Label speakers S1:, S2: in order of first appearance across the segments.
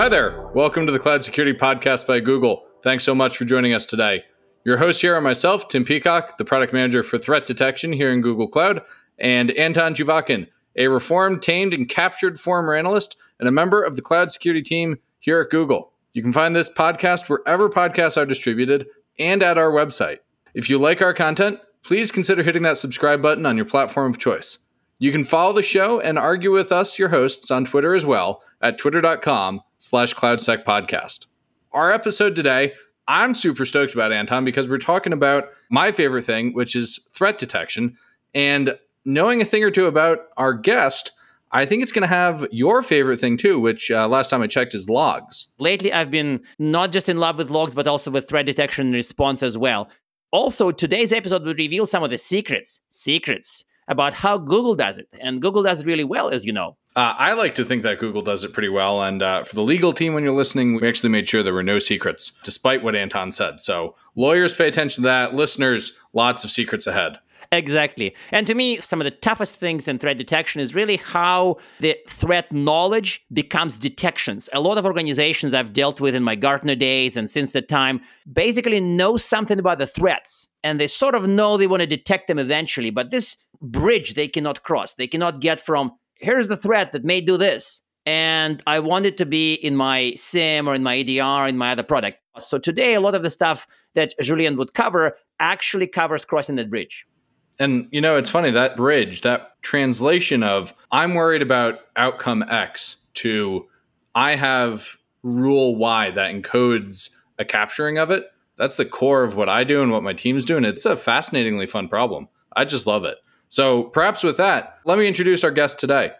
S1: Hi there. Welcome to the Cloud Security Podcast by Google. Thanks so much for joining us today. Your hosts here are myself, Tim Peacock, the product manager for threat detection here in Google Cloud, and Anton Chuvakin, a reformed, tamed, and captured former analyst and a member of the cloud security team here at Google. You can find this podcast wherever podcasts are distributed and at our website. If you like our content, please consider hitting that subscribe button on your platform of choice. You can follow the show and argue with us, your hosts, on Twitter as well at twitter.com slash cloudsecpodcast. Our episode today, I'm super stoked about, Anton, because we're talking about my favorite thing, which is threat detection. And knowing a thing or two about our guest, I think it's going to have your favorite thing too, which uh, last time I checked is logs.
S2: Lately, I've been not just in love with logs, but also with threat detection and response as well. Also, today's episode will reveal some of the secrets, secrets about how Google does it. And Google does it really well, as you know.
S1: Uh, I like to think that Google does it pretty well. And uh, for the legal team, when you're listening, we actually made sure there were no secrets, despite what Anton said. So lawyers pay attention to that. Listeners, lots of secrets ahead.
S2: Exactly. And to me, some of the toughest things in threat detection is really how the threat knowledge becomes detections. A lot of organizations I've dealt with in my Gartner days and since that time basically know something about the threats and they sort of know they want to detect them eventually, but this bridge they cannot cross. They cannot get from here's the threat that may do this and I want it to be in my SIEM or in my EDR in my other product. So today, a lot of the stuff that Julien would cover actually covers crossing that bridge.
S1: And you know, it's funny that bridge, that translation of I'm worried about outcome X to I have rule Y that encodes a capturing of it. That's the core of what I do and what my team's doing. It's a fascinatingly fun problem. I just love it. So, perhaps with that, let me introduce our guest today.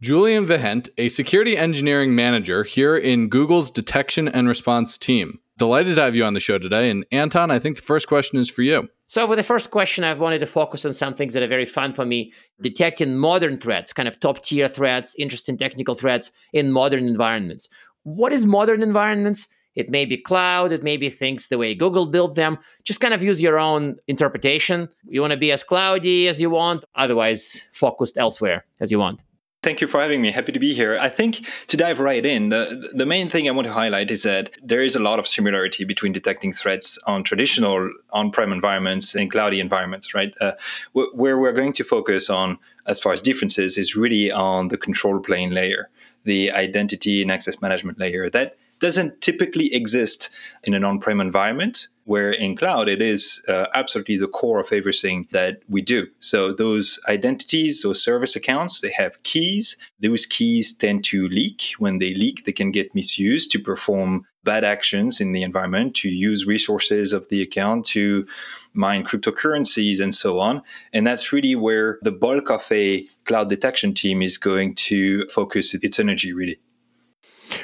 S1: Julien Vehent, a security engineering manager here in Google's detection and response team. Delighted to have you on the show today. And Anton, I think the first question is for you.
S2: So, for the first question, I wanted to focus on some things that are very fun for me detecting modern threats, kind of top tier threats, interesting technical threats in modern environments. What is modern environments? It may be cloud, it may be things the way Google built them. Just kind of use your own interpretation. You want to be as cloudy as you want, otherwise, focused elsewhere as you want.
S3: Thank you for having me. Happy to be here. I think to dive right in, the, the main thing I want to highlight is that there is a lot of similarity between detecting threats on traditional on prem environments and cloudy environments, right? Uh, where we're going to focus on, as far as differences, is really on the control plane layer, the identity and access management layer. That doesn't typically exist in an on-prem environment where in cloud it is uh, absolutely the core of everything that we do. So those identities those service accounts they have keys. Those keys tend to leak. When they leak they can get misused to perform bad actions in the environment to use resources of the account to mine cryptocurrencies and so on. And that's really where the bulk of a cloud detection team is going to focus its energy really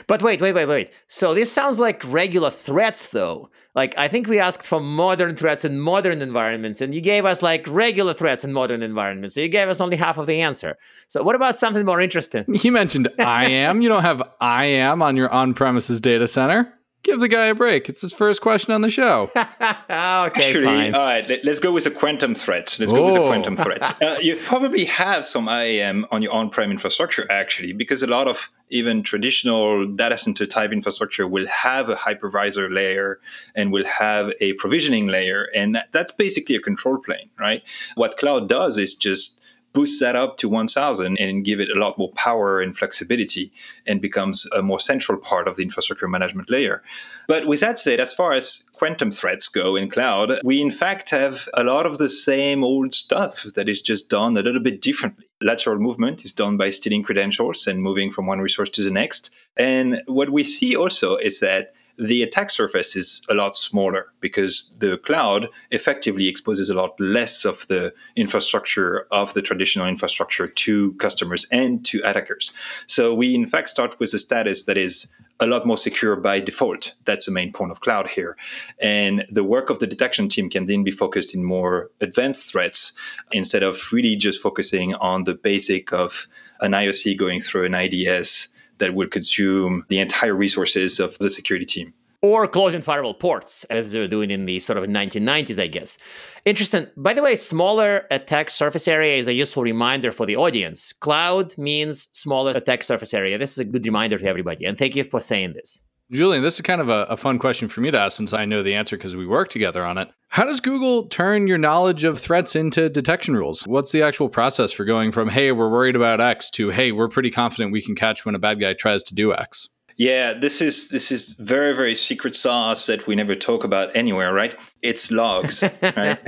S2: but wait, wait, wait, wait. So this sounds like regular threats, though. Like, I think we asked for modern threats in modern environments, and you gave us like regular threats in modern environments. So you gave us only half of the answer. So, what about something more interesting?
S1: You mentioned IAM. you don't have IAM on your on premises data center give the guy a break. It's his first question on the show.
S2: okay,
S3: Actually,
S2: fine.
S3: All right, let, us go with the quantum threats. Let's go with the quantum threats. Uh, you probably have some IAM on your on-prem infrastructure, actually, because a lot of even traditional data center type infrastructure will have a hypervisor layer and will have a provisioning layer, and that, that's basically a control plane, right? What cloud does is just boost that up to 1000 and give it a lot more power and flexibility and becomes a more central part of the infrastructure management layer. But with that said, as far as quantum threats go in cloud, we in fact have a lot of the same old stuff that is just done a little bit differently. Lateral movement is done by stealing credentials and moving from one resource to the next. And what we see also is that the attack surface is a lot smaller because the cloud effectively exposes a lot less of the infrastructure of the traditional infrastructure to customers and to attackers. So we in fact start with a status that is a lot more secure by default. That's the main point of cloud here. And the work of the detection team can then be focused in more advanced threats instead of really just focusing on the basic of an IOC going through an IDS that would consume the entire resources of the security team.
S2: or closing firewall ports, as they were doing in the sort of 1990s, I guess. Interesting. By the way, smaller attack surface area is a useful reminder for the audience. Cloud means smaller attack surface area. This is a good reminder to everybody. And thank you for saying this.
S1: Julien, this is kind of a, a fun question for me to ask since I know the answer because we work together on it. How does Google turn your knowledge of threats into detection rules? What's the actual process for going from, hey, we're worried about X to, hey, we're pretty confident we can catch when a bad guy tries to do X?
S3: Yeah, this is this is very very secret sauce that we never talk about anywhere, right? It's logs, right?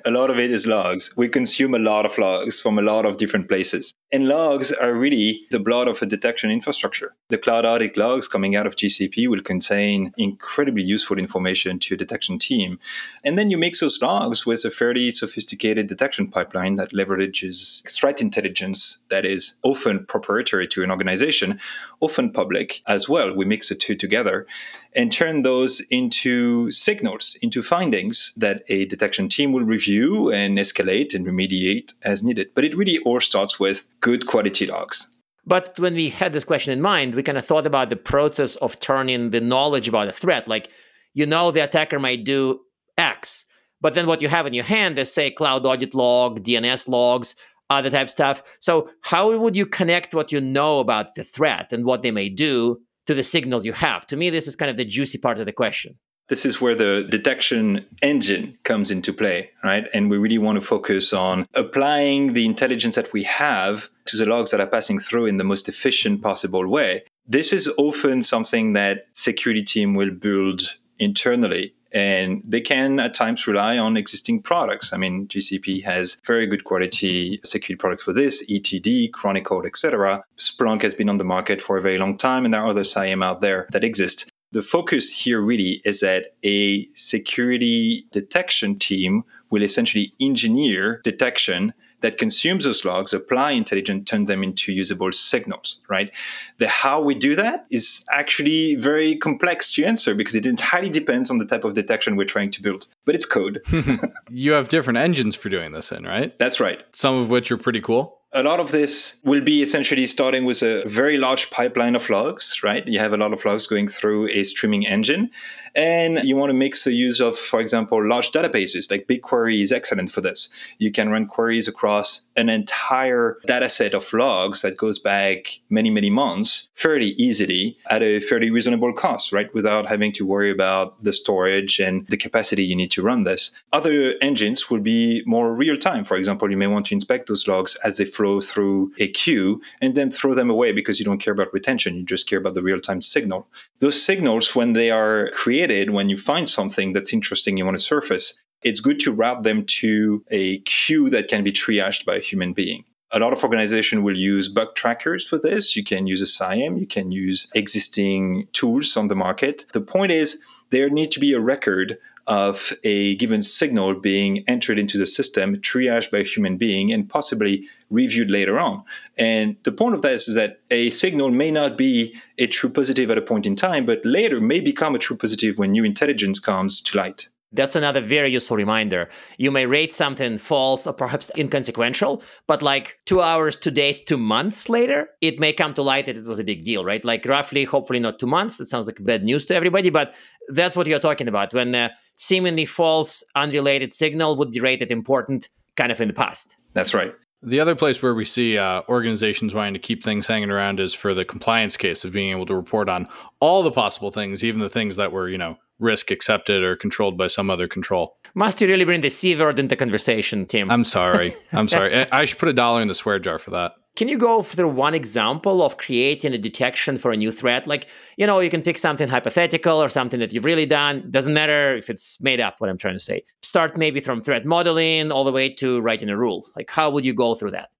S3: a lot of it is logs. We consume a lot of logs from a lot of different places. And logs are really the blood of a detection infrastructure. The cloud audit logs coming out of GCP will contain incredibly useful information to a detection team. And then you mix those logs with a fairly sophisticated detection pipeline that leverages threat intelligence that is often proprietary to an organization, often public as well. We mix the two together and turn those into signals, into findings that a detection team will review and escalate and remediate as needed. But it really all starts with good quality logs.
S2: But when we had this question in mind, we kind of thought about the process of turning the knowledge about a threat. Like, you know, the attacker might do X, but then what you have in your hand is, say, cloud audit log, DNS logs, other type stuff. So, how would you connect what you know about the threat and what they may do to the signals you have? To me, this is kind of the juicy part of the question.
S3: This is where the detection engine comes into play, right? And we really want to focus on applying the intelligence that we have to the logs that are passing through in the most efficient possible way. This is often something that security team will build internally and they can at times rely on existing products. I mean, GCP has very good quality security products for this, ETD, Chronicle, etc. Splunk has been on the market for a very long time, and there are other SIEM out there that exist. The focus here really is that a security detection team will essentially engineer detection that consumes those logs, apply intelligence, turn them into usable signals, right? The how we do that is actually very complex to answer because it entirely depends on the type of detection we're trying to build. But it's code.
S1: you have different engines for doing this in, right?
S3: That's right.
S1: Some of which are pretty cool
S3: a lot of this will be essentially starting with a very large pipeline of logs, right? You have a lot of logs going through a streaming engine. And you want to mix the use of, for example, large databases like BigQuery is excellent for this. You can run queries across an entire data set of logs that goes back many, many months fairly easily at a fairly reasonable cost, right? Without having to worry about the storage and the capacity you need to run this. Other engines will be more real time. For example, you may want to inspect those logs as they flow through a queue and then throw them away because you don't care about retention. You just care about the real time signal. Those signals, when they are created, when you find something that's interesting you want to surface, it's good to route them to a queue that can be triaged by a human being. A lot of organizations will use bug trackers for this. You can use a SIEM, you can use existing tools on the market. The point is, there needs to be a record of a given signal being entered into the system, triaged by a human being, and possibly reviewed later on. And the point of this is that a signal may not be a true positive at a point in time, but later may become a true positive when new intelligence comes to light.
S2: That's another very useful reminder. You may rate something false or perhaps inconsequential, but like two hours, two days, two months later, it may come to light that it was a big deal, right? Like roughly, hopefully not two months. That sounds like bad news to everybody, but that's what you're talking about. When a seemingly false, unrelated signal would be rated important kind of in the past.
S3: That's right.
S1: The other place where we see uh, organizations wanting to keep things hanging around is for the compliance case of being able to report on all the possible things, even the things that were, you know, risk accepted or controlled by some other control.
S2: Must you really bring the C word into conversation, Tim?
S1: I'm sorry. I'm sorry. I should put a dollar in the swear jar for that.
S2: Can you go through one example of creating a detection for a new threat? Like, you know, you can pick something hypothetical or something that you've really done. Doesn't matter if it's made up, what I'm trying to say. Start maybe from threat modeling all the way to writing a rule. Like, how would you go through that?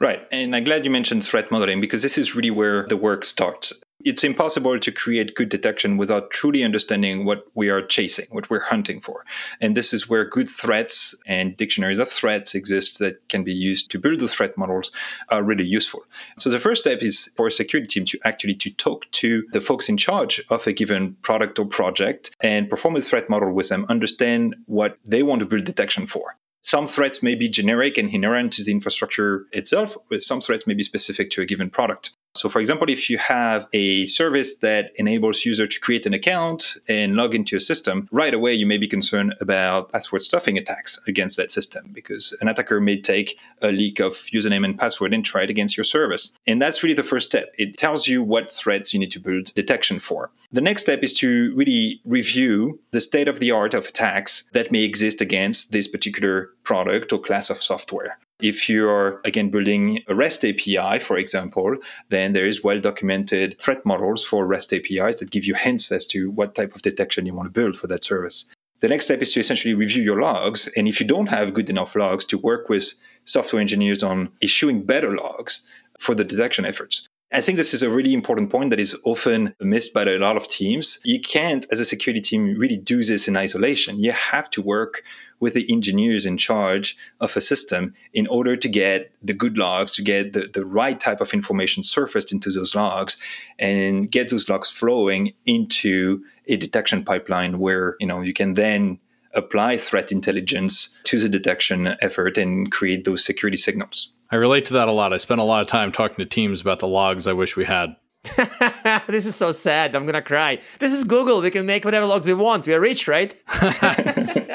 S3: Right. And I'm glad you mentioned threat modeling because this is really where the work starts. It's impossible to create good detection without truly understanding what we are chasing, what we're hunting for. And this is where good threats and dictionaries of threats exist that can be used to build the threat models are really useful. So the first step is for a security team to actually to talk to the folks in charge of a given product or project and perform a threat model with them, understand what they want to build detection for. Some threats may be generic and inherent to the infrastructure itself, but some threats may be specific to a given product. So, for example, if you have a service that enables user to create an account and log into a system, right away you may be concerned about password stuffing attacks against that system because an attacker may take a leak of username and password and try it against your service. And that's really the first step. It tells you what threats you need to build detection for. The next step is to really review the state of the art of attacks that may exist against this particular product or class of software. If you're, again, building a REST API, for example, then there is well documented threat models for REST APIs that give you hints as to what type of detection you want to build for that service. The next step is to essentially review your logs. And if you don't have good enough logs, to work with software engineers on issuing better logs for the detection efforts. I think this is a really important point that is often missed by a lot of teams. You can't, as a security team, really do this in isolation. You have to work with the engineers in charge of a system in order to get the good logs, to get the, the right type of information surfaced into those logs and get those logs flowing into a detection pipeline where you know you can then apply threat intelligence to the detection effort and create those security signals.
S1: I relate to that a lot. I spend a lot of time talking to teams about the logs I wish we had.
S2: this is so sad. I'm gonna cry. This is Google. We can make whatever logs we want. We are rich, right?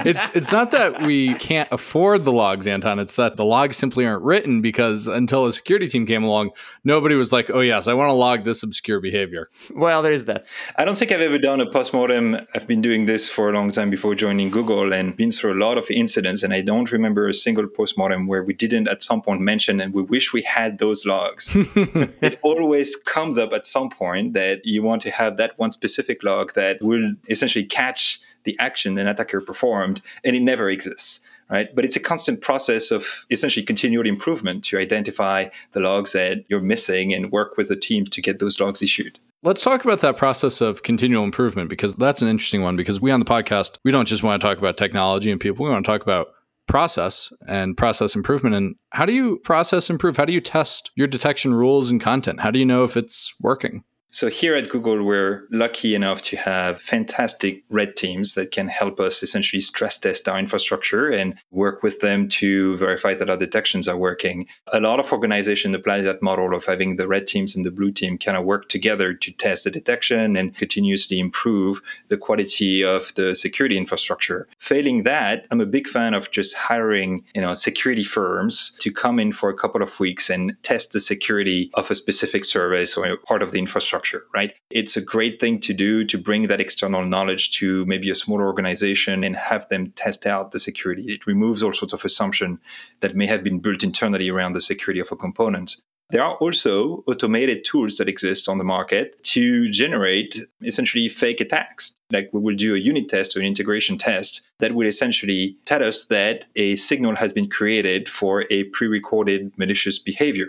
S1: it's it's not that we can't afford the logs, Anton. It's that the logs simply aren't written because until a security team came along, nobody was like, "Oh yes, I want to log this obscure behavior."
S2: Well, there is that.
S3: I don't think I've ever done a postmortem. I've been doing this for a long time before joining Google and been through a lot of incidents, and I don't remember a single postmortem where we didn't at some point mention and we wish we had those logs. it always comes up at some point that you want to have that one specific log that will essentially catch the action an attacker performed, and it never exists. Right? But it's a constant process of essentially continual improvement to identify the logs that you're missing and work with the team to get those logs issued.
S1: Let's talk about that process of continual improvement because that's an interesting one. Because we on the podcast, we don't just want to talk about technology and people, we want to talk about process and process improvement. And how do you process improve? How do you test your detection rules and content? How do you know if it's working?
S3: So here at Google, we're lucky enough to have fantastic red teams that can help us essentially stress test our infrastructure and work with them to verify that our detections are working. A lot of organizations apply that model of having the red teams and the blue team kind of work together to test the detection and continuously improve the quality of the security infrastructure. Failing that, I'm a big fan of just hiring, you know, security firms to come in for a couple of weeks and test the security of a specific service or part of the infrastructure right? It's a great thing to do to bring that external knowledge to maybe a smaller organization and have them test out the security. It removes all sorts of assumption that may have been built internally around the security of a component. There are also automated tools that exist on the market to generate essentially fake attacks. Like we will do a unit test or an integration test that will essentially tell us that a signal has been created for a pre recorded malicious behavior.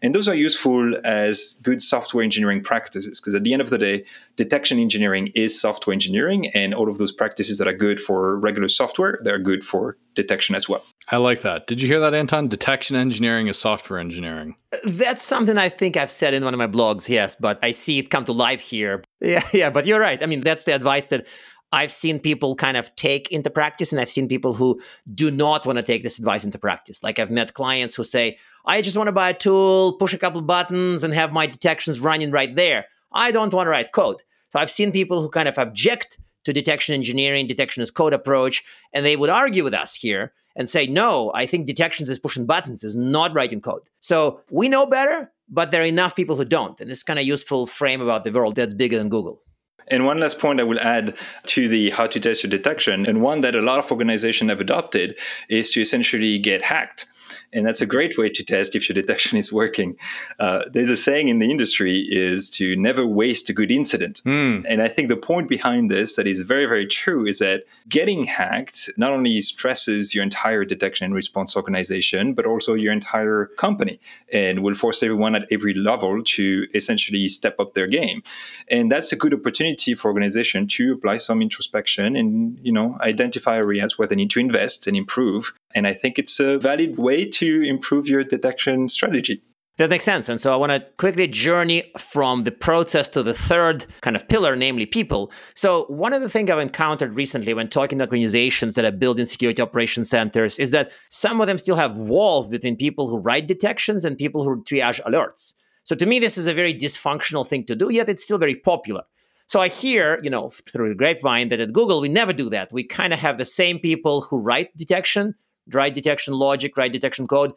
S3: And those are useful as good software engineering practices because at the end of the day, detection engineering is software engineering, and all of those practices that are good for regular software, they're good for detection as well.
S1: I like that. Did you hear that, Anton? Detection engineering is software engineering.
S2: That's something I think I've said in one of my blogs, yes, but I see it come to life here. Yeah, yeah, but you're right. I mean, that's the advice that I've seen people kind of take into practice, and I've seen people who do not want to take this advice into practice. Like I've met clients who say, I just want to buy a tool, push a couple buttons, and have my detections running right there. I don't want to write code. So I've seen people who kind of object to detection engineering, detection as code approach, and they would argue with us here and say, no, I think detections is pushing buttons, is not writing code. So we know better, but there are enough people who don't. And it's kind of useful frame about the world that's bigger than Google.
S3: And one last point I will add to the how to test your detection, and one that a lot of organizations have adopted, is to essentially get hacked. And that's a great way to test if your detection is working. Uh, there's a saying in the industry is to never waste a good incident. Mm. And I think the point behind this that is very, very true is that getting hacked not only stresses your entire detection and response organization, but also your entire company and will force everyone at every level to essentially step up their game. And that's a good opportunity for organization to apply some introspection and, you know, identify areas where they need to invest and improve. And I think it's a valid way to improve your detection strategy.
S2: That makes sense. And so I want to quickly journey from the process to the third kind of pillar, namely people. So, one of the things I've encountered recently when talking to organizations that are building security operations centers is that some of them still have walls between people who write detections and people who triage alerts. So to me, this is a very dysfunctional thing to do, yet it's still very popular. So I hear, you know, through the grapevine that at Google we never do that. We kind of have the same people who write detection, write detection logic, write detection code,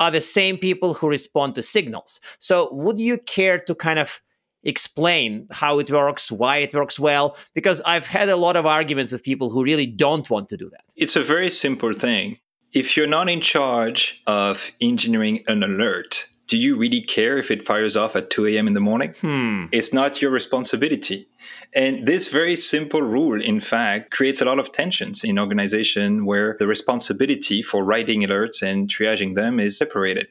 S2: are the same people who respond to signals. So would you care to kind of explain how it works, why it works well? Because I've had a lot of arguments with people who really don't want to do that.
S3: It's a very simple thing. If you're not in charge of engineering an alert, do you really care if it fires off at 2 a.m. in the morning?
S2: Hmm.
S3: It's not your responsibility. And this very simple rule, in fact, creates a lot of tensions in organization where the responsibility for writing alerts and triaging them is separated.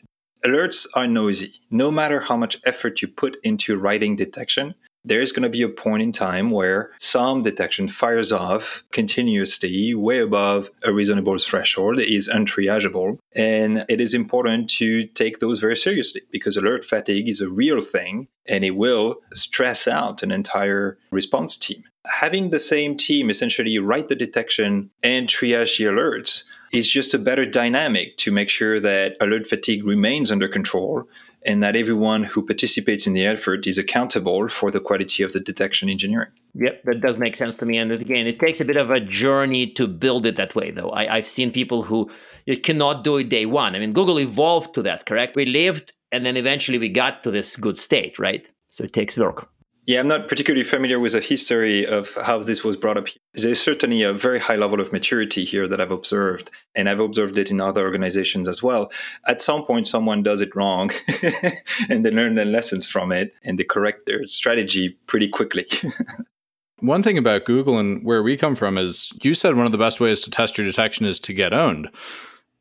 S3: Alerts are noisy. No matter how much effort you put into writing detection, there's going to be a point in time where some detection fires off continuously way above a reasonable threshold is untriageable and it is important to take those very seriously because alert fatigue is a real thing and it will stress out an entire response team. Having the same team essentially write the detection and triage the alerts is just a better dynamic to make sure that alert fatigue remains under control and that everyone who participates in the effort is accountable for the quality of the detection engineering.
S2: Yep, that does make sense to me. And again, it takes a bit of a journey to build it that way, though. I, have seen people who you cannot do it day one. I mean, Google evolved to that, correct? We lived, and then eventually we got to this good state, right? So it takes work.
S3: Yeah, I'm not particularly familiar with the history of how this was brought up. There's certainly a very high level of maturity here that I've observed, and I've observed it in other organizations as well. At some point, someone does it wrong, and they learn their lessons from it, and they correct their strategy pretty quickly.
S1: one thing about Google and where we come from is you said one of the best ways to test your detection is to get owned.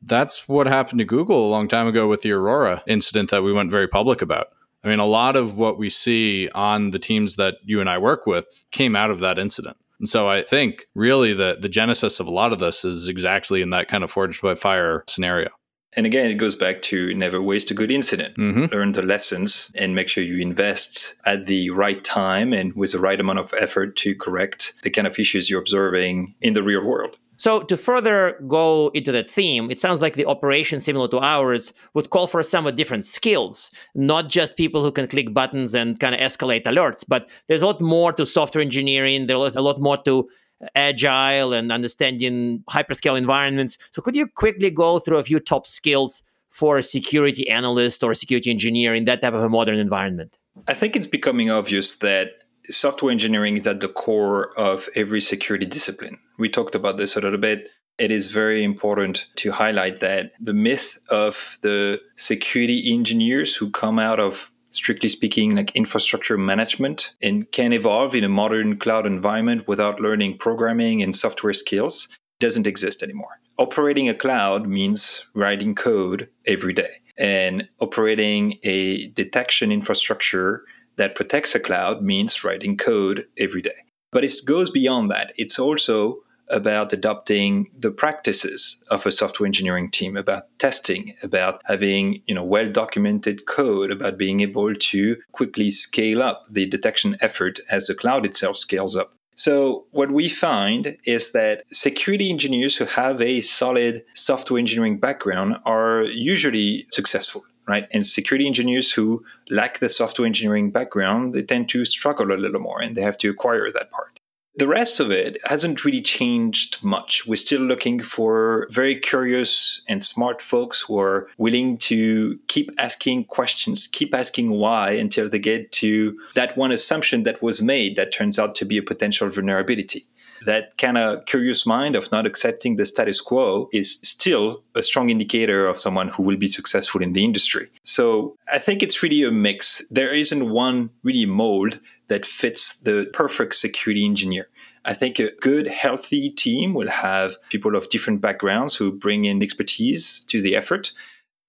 S1: That's what happened to Google a long time ago with the Aurora incident that we went very public about I mean, a lot of what we see on the teams that you and I work with came out of that incident. And so I think really the, the genesis of a lot of this is exactly in that kind of forged by fire scenario.
S3: And again, it goes back to never waste a good incident.
S1: Mm-hmm.
S3: Learn the lessons and make sure you invest at the right time and with the right amount of effort to correct the kind of issues you're observing in the real world.
S2: So, to further go into that theme, it sounds like the operation similar to ours would call for somewhat different skills, not just people who can click buttons and kind of escalate alerts, but there's a lot more to software engineering, there's a lot more to uh, agile and understanding hyperscale environments. So, could you quickly go through a few top skills for a security analyst or a security engineer in that type of a modern environment?
S3: I think it's becoming obvious that software engineering is at the core of every security discipline. We talked about this a little bit. It is very important to highlight that the myth of the security engineers who come out of strictly speaking like infrastructure management and can evolve in a modern cloud environment without learning programming and software skills doesn't exist anymore. Operating a cloud means writing code every day and operating a detection infrastructure that protects a cloud means writing code every day. But it goes beyond that. It's also about adopting the practices of a software engineering team about testing about having you know well documented code about being able to quickly scale up the detection effort as the cloud itself scales up so what we find is that security engineers who have a solid software engineering background are usually successful right? And security engineers who lack the software engineering background, they tend to struggle a little more and they have to acquire that part. The rest of it hasn't really changed much. We're still looking for very curious and smart folks who are willing to keep asking questions, keep asking why until they get to that one assumption that was made that turns out to be a potential vulnerability that kind of curious mind of not accepting the status quo is still a strong indicator of someone who will be successful in the industry. So I think it's really a mix. There isn't one really mold that fits the perfect security engineer. I think a good, healthy team will have people of different backgrounds who bring in expertise to the effort.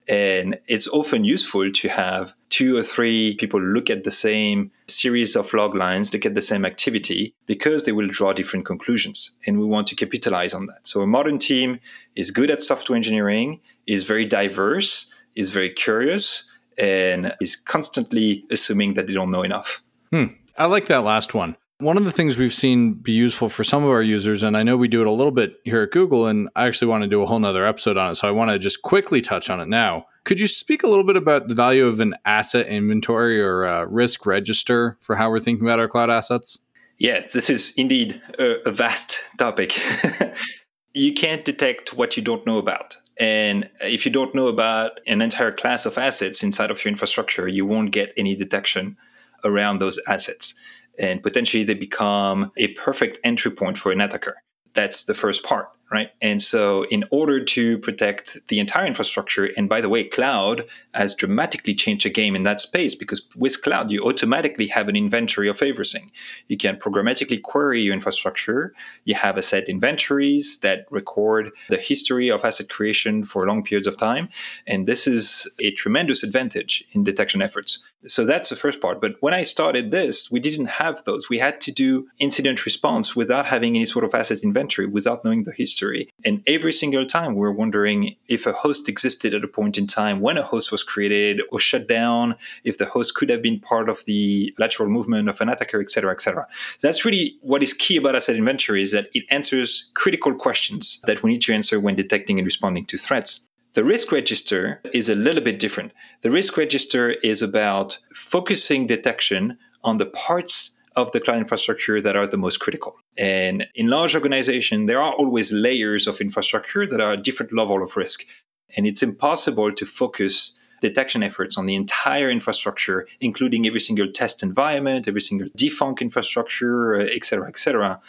S3: And it's often useful to have two or three people look at the same series of log lines, look at the same activity, because they will draw different conclusions. And we want to capitalize on that. So a modern team is good at software engineering, is very diverse, is very curious, and is constantly assuming that they don't know enough.
S1: Hmm. I like that last one. One of the things we've seen be useful for some of our users, and I know we do it a little bit here at Google, and I actually want to do a whole nother episode on it. So I want to just quickly touch on it now. Could you speak a little bit about the value of an asset inventory or risk register for how we're thinking about our cloud assets?
S3: Yeah, this is indeed a, a vast topic. you can't detect what you don't know about. And if you don't know about an entire class of assets inside of your infrastructure, you won't get any detection around those assets. And potentially they become a perfect entry point for an attacker. That's the first part right? And so, in order to protect the entire infrastructure, and by the way, cloud has dramatically changed the game in that space because with cloud, you automatically have an inventory of everything. You can programmatically query your infrastructure. You have asset inventories that record the history of asset creation for long periods of time. And this is a tremendous advantage in detection efforts. So, that's the first part. But when I started this, we didn't have those. We had to do incident response without having any sort of asset inventory, without knowing the history history. And every single time we're wondering if a host existed at a point in time when a host was created or shut down, if the host could have been part of the lateral movement of an attacker, et cetera, et cetera. That's really what is key about asset inventory is that it answers critical questions that we need to answer when detecting and responding to threats. The risk register is a little bit different. The risk register is about focusing detection on the parts of the cloud infrastructure that are the most critical. And in large organizations, there are always layers of infrastructure that are a different level of risk. And it's impossible to focus detection efforts on the entire infrastructure, including every single test environment, every single defunct infrastructure, et cetera, et cetera.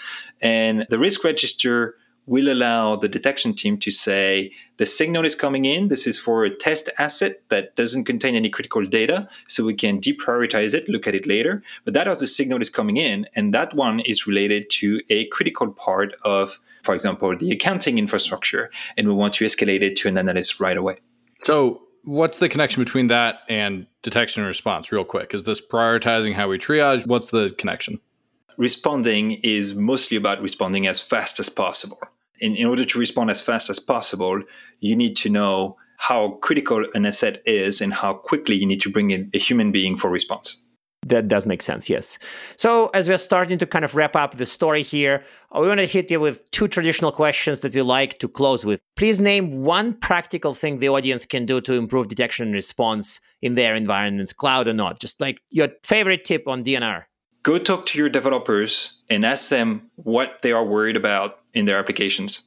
S3: And the risk register will allow the detection team to say the signal is coming in. This is for a test asset that doesn't contain any critical data, so we can deprioritize it, look at it later. But that the signal is coming in, and that one is related to a critical part of, for example, the accounting infrastructure, and we want to escalate it to an analyst right away.
S1: So, what's the connection between that and detection and response, real quick? Is this prioritizing how we triage? What's the connection?
S3: Responding is mostly about responding as fast as possible in, in order to respond as fast as possible, you need to know how critical an asset is and how quickly you need to bring in a human being for response.
S2: That does make sense, yes. So, as we're starting to kind of wrap up the story here, uh, we want to hit you with two traditional questions that we like to close with. Please name one practical thing the audience can do to improve detection and response in their environments, cloud or not. Just like your favorite tip on DNR.
S3: Go talk to your developers and ask them what they are worried about in their applications.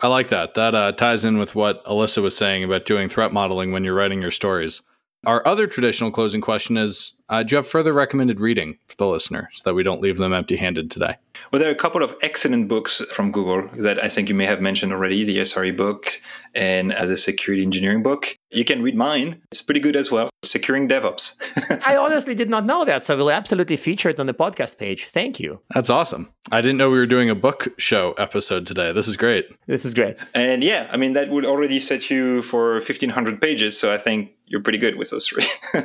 S1: I like that. That uh, ties in with what Alyssa was saying about doing threat modeling when you're writing your stories. Our other traditional closing question is uh, Do you have further recommended reading for the listener so that we don't leave them empty handed today?
S3: Well, there are a couple of excellent books from Google that I think you may have mentioned already the SRE book and uh, the security engineering book. You can read mine, it's pretty good as well. Securing DevOps.
S2: I honestly did not know that. So we'll absolutely feature it on the podcast page. Thank you.
S1: That's awesome. I didn't know we were doing a book show episode today. This is great.
S2: This is great.
S3: And yeah, I mean, that would already set you for 1,500 pages. So I think you're pretty good with those three.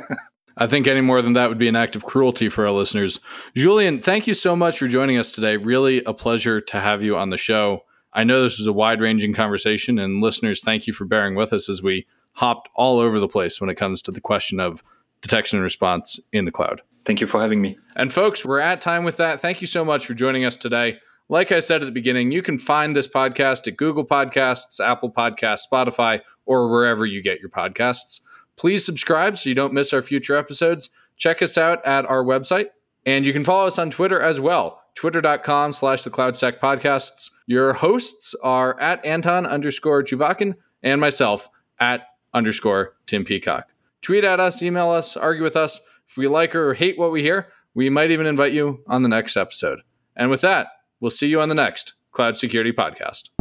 S1: I think any more than that would be an act of cruelty for our listeners. Julien, thank you so much for joining us today. Really a pleasure to have you on the show. I know this was a wide ranging conversation, and listeners, thank you for bearing with us as we hopped all over the place when it comes to the question of detection and response in the cloud.
S3: Thank you for having me.
S1: And folks, we're at time with that. Thank you so much for joining us today. Like I said at the beginning, you can find this podcast at Google Podcasts, Apple Podcasts, Spotify, or wherever you get your podcasts. Please subscribe so you don't miss our future episodes. Check us out at our website, and you can follow us on Twitter as well. Twitter.com slash the CloudSec podcasts. Your hosts are at Anton underscore Chuvakin and myself at underscore Tim Peacock. Tweet at us, email us, argue with us. If we like or hate what we hear, we might even invite you on the next episode. And with that, we'll see you on the next Cloud Security Podcast.